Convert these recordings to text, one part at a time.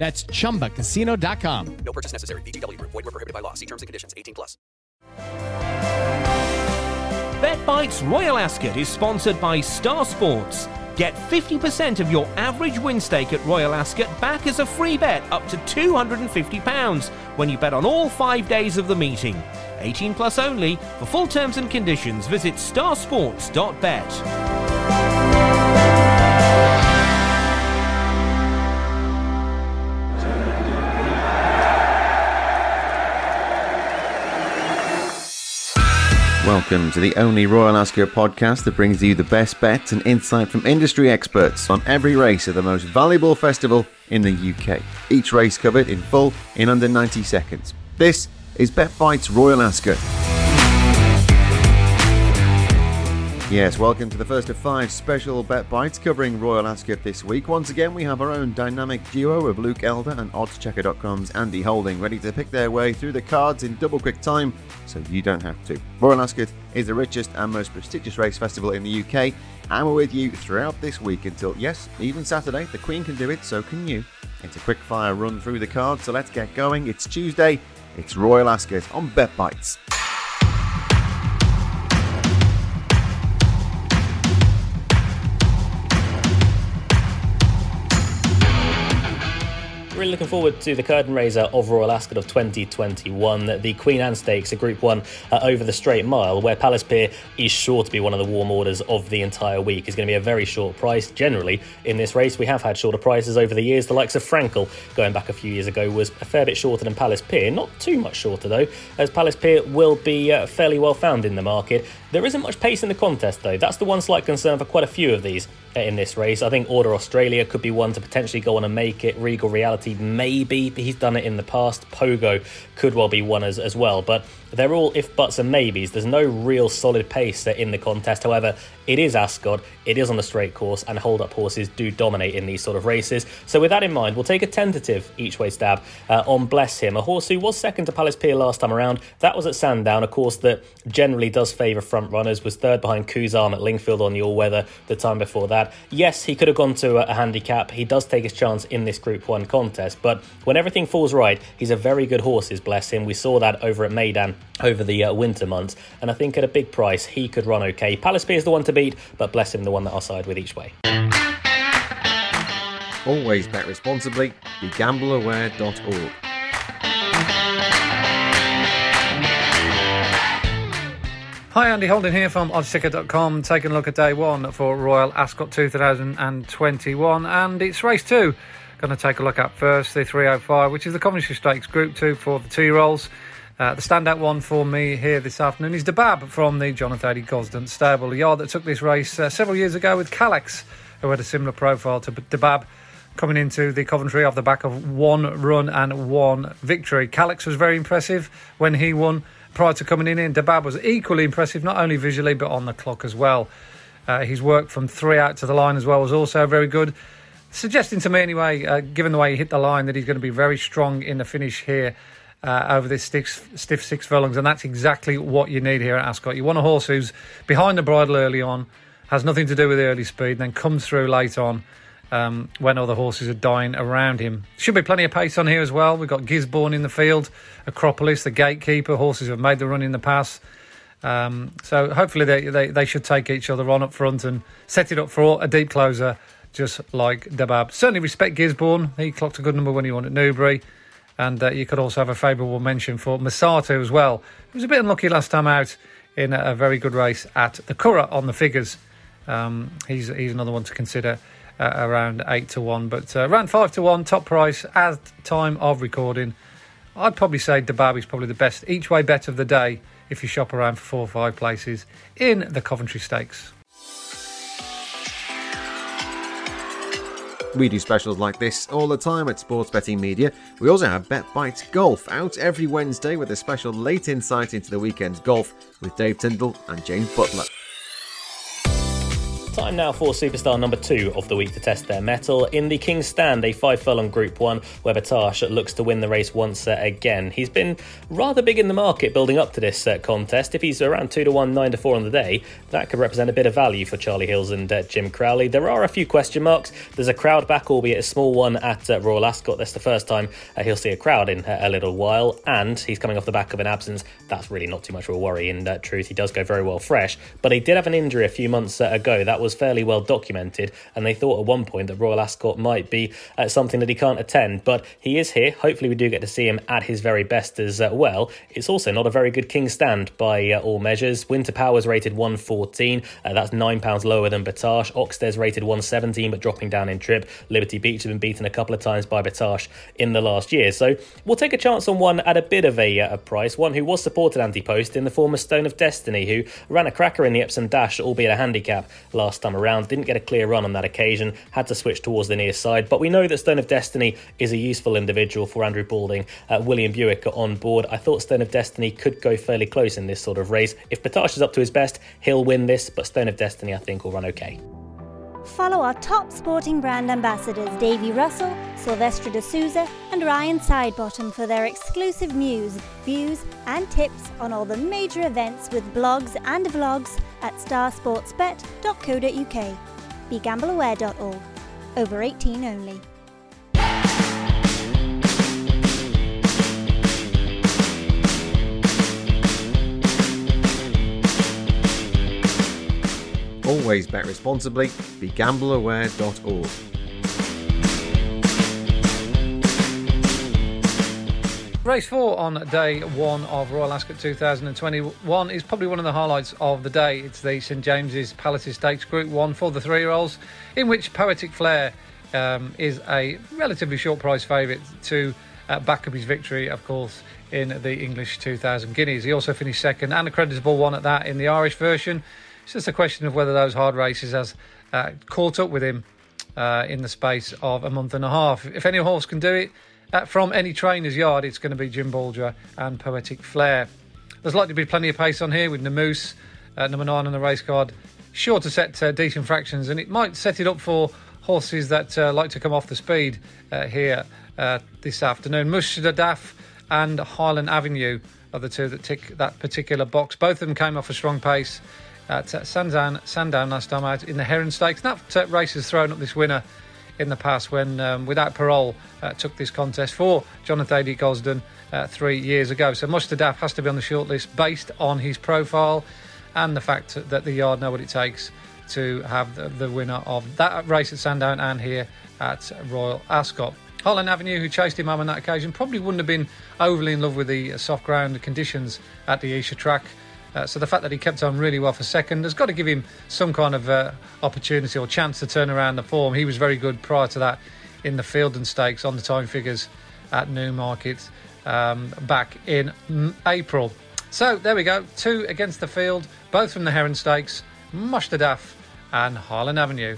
That's chumbacasino.com. No purchase necessary. VGW Group. Void were prohibited by law. See terms and conditions. 18 plus. BetBites Royal Ascot is sponsored by Star Sports. Get 50% of your average win stake at Royal Ascot back as a free bet up to £250 when you bet on all five days of the meeting. 18 plus only. For full terms and conditions, visit starsports.bet. Welcome to the only Royal Ascot podcast that brings you the best bets and insight from industry experts on every race of the most valuable festival in the UK. Each race covered in full in under 90 seconds. This is BetBites Royal Ascot. Yes, welcome to the first of five special Bet Bites covering Royal Ascot this week. Once again, we have our own dynamic duo of Luke Elder and OddsChecker.com's Andy Holding ready to pick their way through the cards in double quick time so you don't have to. Royal Ascot is the richest and most prestigious race festival in the UK, and we're with you throughout this week until, yes, even Saturday. The Queen can do it, so can you. It's a quick fire run through the cards, so let's get going. It's Tuesday, it's Royal Ascot on Bet Bites. Really looking forward to the curtain raiser of Royal Ascot of 2021, the Queen Anne Stakes, a Group 1 uh, over the straight mile, where Palace Pier is sure to be one of the warm orders of the entire week. It's going to be a very short price. Generally, in this race, we have had shorter prices over the years. The likes of Frankel, going back a few years ago, was a fair bit shorter than Palace Pier. Not too much shorter, though, as Palace Pier will be uh, fairly well found in the market. There isn't much pace in the contest, though. That's the one slight concern for quite a few of these uh, in this race. I think Order Australia could be one to potentially go on and make it. Regal Reality, maybe. He's done it in the past. Pogo could well be one as, as well. But they're all if buts and maybes. There's no real solid pace uh, in the contest. However, it is Ascot, it is on the straight course, and hold up horses do dominate in these sort of races. So, with that in mind, we'll take a tentative each way stab uh, on Bless Him, a horse who was second to Palace Pier last time around. That was at Sandown, a course that generally does favour front runners, was third behind Kuzam at Lingfield on the all weather the time before that. Yes, he could have gone to a, handicap. He does take his chance in this Group 1 contest, but when everything falls right, he's a very good horse, is Bless Him. We saw that over at Meydan over the uh, winter months, and I think at a big price, he could run okay. Palace Pier is the one to beat, but Bless Him the one that I'll side with each way. Always bet responsibly. BeGambleAware.org. Hi, Andy Holding here from oddschecker.com, taking a look at day one for Royal Ascot 2021, and it's race two. Going to take a look at first the 305, which is the Coventry Stakes Group 2 for the two year olds. Uh, the standout one for me here this afternoon is Dhabab from the John and Thady Gosden stable, yard that took this race uh, several years ago with Calyx, who had a similar profile to Dhabab, coming into the Coventry off the back of one run and one victory. Calyx was very impressive when he won prior to coming in, and Dhabab was equally impressive, not only visually but on the clock as well. Uh, his work from three out to the line as well was also very good. Suggesting to me, anyway, uh, given the way he hit the line, that he's going to be very strong in the finish here uh, over this stiff, stiff six furlongs, and that's exactly what you need here at Ascot. You want a horse who's behind the bridle early on, has nothing to do with the early speed, and then comes through late on um, when other horses are dying around him. Should be plenty of pace on here as well. We've got Gisborne in the field, Acropolis, the gatekeeper, horses have made the run in the past. Um, so hopefully they, they, they should take each other on up front and set it up for a deep closer, just like Dhabab. Certainly respect Gisborne. He clocked a good number when he won at Newbury. And uh, you could also have a favourable mention for Masato as well. He was a bit unlucky last time out in a, a very good race at the Curragh on the figures. Um, he's, he's another one to consider uh, around 8 to 1. But uh, around 5 to 1, top price at time of recording. I'd probably say Dhabab is probably the best each way bet of the day if you shop around for four or five places in the Coventry Stakes. We do specials like this all the time at Sports Betting Media. We also have Bet Bites Golf out every Wednesday with a special late insight into the weekend's golf with Dave Tyndall and James Butler. Time now for superstar number two of the week to test their mettle. In the King's Stand, a five furlong Group 1, where Battaash looks to win the race once uh, again. He's been rather big in the market building up to this uh, contest. If he's around 2 to 1, 9 to 4 on the day, that could represent a bit of value for Charlie Hills and uh, Jim Crowley. There are a few question marks. There's a crowd back, albeit a small one, at uh, Royal Ascot. That's the first time uh, he'll see a crowd in uh, a little while, and he's coming off the back of an absence. That's really not too much of a worry. In truth, he does go very well fresh, but he did have an injury a few months ago. That was fairly well documented and they thought at one point that Royal Ascot might be uh, something that he can't attend. But he is here. Hopefully, we do get to see him at his very best as uh, well. It's also not a very good King stand by uh, all measures. Winter Power's rated 114. Uh, that's nine pounds lower than Battaash. Oxted's rated 117, but dropping down in trip. Liberty Beach has been beaten a couple of times by Battaash in the last year. So we'll take a chance on one at a bit of a, uh, a price. One who was supported anti-post in the former Stone of Destiny, who ran a cracker in the Epsom Dash, albeit a handicap last time around. Didn't get a clear run on that occasion, had to switch towards the near side. But we know that Stone of Destiny is a useful individual for Andrew Balding. Uh, William Buick on board. I thought Stone of Destiny could go fairly close in this sort of race. If Battaash is up to his best, he'll win this, but Stone of Destiny, I think, will run okay. Follow our top sporting brand ambassadors Davy Russell, Silvestre de Sousa, and Ryan Sidebottom for their exclusive news, views, and tips on all the major events with blogs and vlogs at starsportsbet.co.uk. BeGambleAware.org. Over 18 only. Always bet responsibly. BeGambleAware.org. Race four on day one of Royal Ascot 2021 is probably one of the highlights of the day. It's the St James's Palaces Stakes Group One for the three-year-olds, in which Poetic Flare um, is a relatively short price favourite to uh, back up his victory, of course, in the English 2000 Guineas. He also finished second and a creditable one at that in the Irish version. It's just a question of whether those hard races has uh, caught up with him uh, in the space of a month and a half. If any horse can do it, uh, from any trainer's yard, it's going to be Jim Bolger and Poetic Flare. There's likely to be plenty of pace on here with Namoose, uh, number nine on the race card, sure to set uh, decent fractions, and it might set it up for horses that uh, like to come off the speed here this afternoon. Mostahdaf and Highland Avenue are the two that tick that particular box. Both of them came off a strong pace at uh, Sandown, Sandown last time out in the Heron Stakes. That race has thrown up this winner in the past when, um, without parole, uh, took this contest for John and Thady Gosden uh, three years ago. So Mostahdaf has to be on the shortlist based on his profile and the fact that the yard know what it takes to have the, the winner of that race at Sandown and here at Royal Ascot. Highland Avenue, who chased him home on that occasion, probably wouldn't have been overly in love with the soft ground conditions at the Esher track. Uh, so the fact that he kept on really well for second has got to give him some kind of uh, opportunity or chance to turn around the form. He was very good prior to that in the Feilden Stakes on the time figures at Newmarket um, back in April. So there we go, two against the field, both from the Heron Stakes, Mostahdaf and Highland Avenue.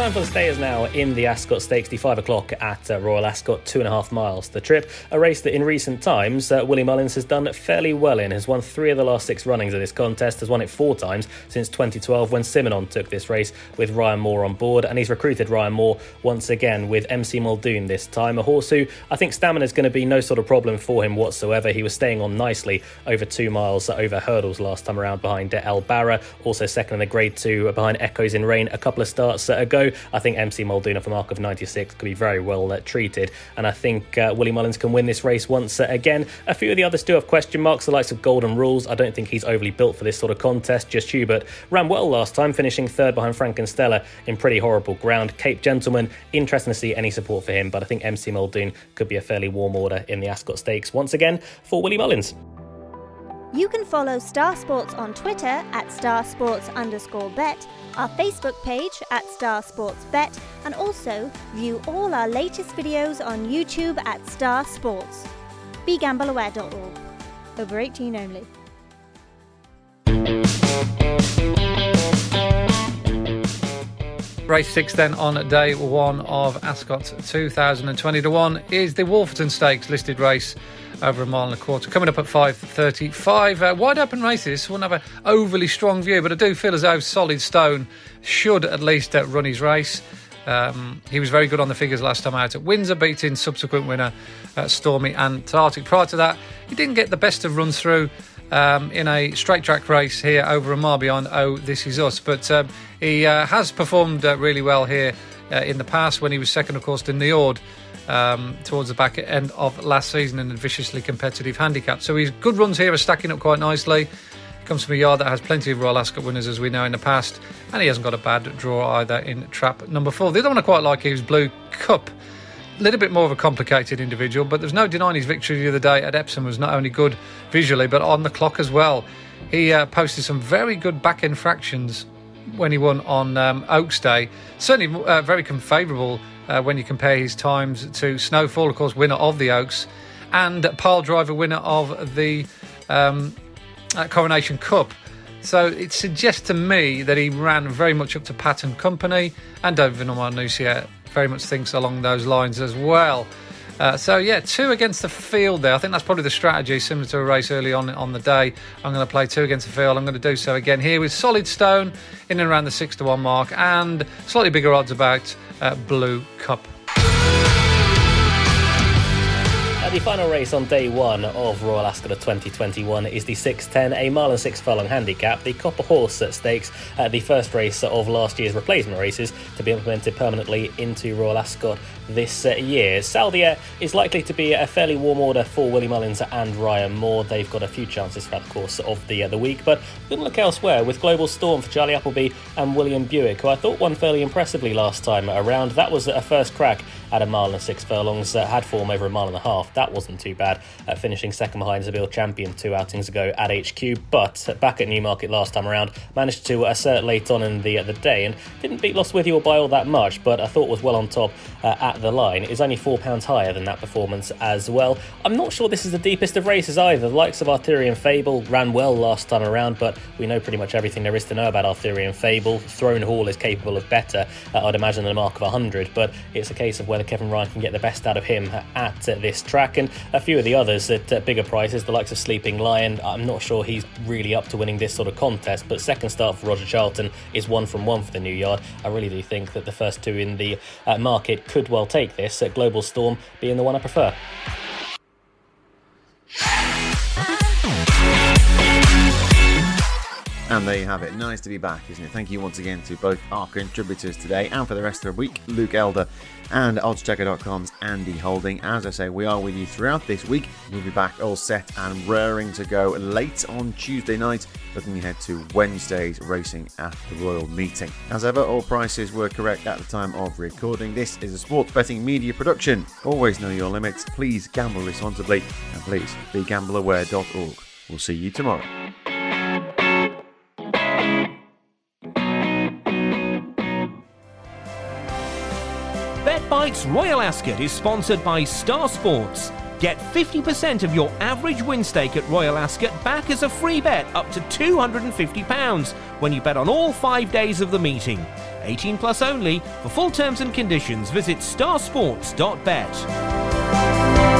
Time for the stayers now in the Ascot Stakes, the five o'clock at uh, Royal Ascot, two and a half miles the trip. A race that in recent times uh, Willie Mullins has done fairly well in, has won three of the last six runnings of this contest, has won it four times since 2012 when Simenon took this race with Ryan Moore on board, and he's recruited Ryan Moore once again with MC Muldoon this time, a horse who I think stamina is going to be no sort of problem for him whatsoever. He was staying on nicely over two miles over hurdles last time around behind De El Barra, also second in the grade two behind Echoes in Rain a couple of starts ago. I think MC Muldoon a mark of 96 could be very well uh, treated, and I think uh, Willie Mullins can win this race once uh, again. A few of the others do have question marks, the likes of Golden Rules. I don't think he's overly built for this sort of contest. Just Hubert ran well last time, finishing third behind Frank and Stella in pretty horrible ground. Cape Gentleman, interesting to see any support for him, but I think MC Muldoon could be a fairly warm order in the Ascot Stakes once again for Willie Mullins. You can follow Star Sports on Twitter at Star Sports underscore bet, our Facebook page at Star Sports Bet, and also view all our latest videos on YouTube at Star Sports. BeGambleAware.org. Over 18 only. Race six then on day one of Ascot 2020 to one is the Wolferton Stakes listed race over a mile and a quarter. Coming up at 5.35. Uh, wide open races. Won't have an overly strong view, but I do feel as though Solid Stone should at least uh, run his race. Um, he was very good on the figures last time out at Windsor, beating subsequent winner uh, Stormy Antarctic. Prior to that, he didn't get the best of runs through um, in a straight track race here over a mile beyond Oh This Is Us. But um, he uh, has performed uh, really well here uh, in the past when he was second, of course, to Niord. Um, towards the back end of last season in a viciously competitive handicap. So his good runs here are stacking up quite nicely. He comes from a yard that has plenty of Royal Ascot winners, as we know in the past, and he hasn't got a bad draw either in trap number four. The other one I quite like is Blue Cup. A little bit more of a complicated individual, but there's no denying his victory the other day at Epsom was not only good visually, but on the clock as well. He uh, posted some very good back end fractions when he won on um, Oaks Day. Certainly uh, very favourable uh, when you compare his times to Snowfall, of course, winner of the Oaks, and Pyledriver, winner of the um, uh, Coronation Cup. So it suggests to me that he ran very much up to Pattern Company, and David Menuisier very much thinks along those lines as well. Uh, so yeah, two against the field there. I think that's probably the strategy, similar to a race early on on the day. I'm going to play two against the field. I'm going to do so again here with Solid Stone in and around the six to one mark, and slightly bigger odds about uh, Blue Cup. the final race on day one of Royal Ascot 2021 is the 610, a mile and six furlong handicap, the Copper Horse at Stakes, uh, the first race of last year's replacement races to be implemented permanently into Royal Ascot this uh, year. Saldier is likely to be a fairly warm order for Willie Mullins and Ryan Moore. They've got a few chances throughout the course of the, uh, the week, but we can look elsewhere with Global Storm for Charlie Appleby and William Buick, who I thought won fairly impressively last time around. That was a first crack at a mile and six furlongs, uh, had form over a mile and a half. That wasn't too bad, uh, finishing second behind Zabeel Champion two outings ago at HQ. But back at Newmarket last time around, managed to assert late on in the uh, the day and didn't beat Lost With You by all that much, but I thought was well on top uh, at the line. is only four pounds higher than that performance as well. I'm not sure this is the deepest of races either. The likes of Arthurian Fable ran well last time around, but we know pretty much everything there is to know about Arthurian Fable. Throne Hall is capable of better, uh, I'd imagine, than a mark of 100, but it's a case of whether Kevin Ryan can get the best out of him at uh, this track. And a few of the others at uh, bigger prices, the likes of Sleeping Lion, I'm not sure he's really up to winning this sort of contest, but second start for Roger Charlton is one from one for the new yard. I really do think that the first two in the uh, market could well take this, at Global Storm being the one I prefer. And there you have it. Nice to be back, isn't it? Thank you once again to both our contributors today and for the rest of the week, Luke Elder and oddschecker.com's Andy Holding. As I say, we are with you throughout this week. We'll be back all set and raring to go late on Tuesday night, looking ahead to Wednesday's racing at the Royal Meeting. As ever, all prices were correct at the time of recording. This is a sports betting media production. Always know your limits. Please gamble responsibly and please be gambleaware.org. We'll see you tomorrow. BetBites Royal Ascot is sponsored by Star Sports. Get 50% of your average win stake at Royal Ascot back as a free bet up to £250 when you bet on all five days of the meeting. 18 plus only. For full terms and conditions, visit starsports.bet.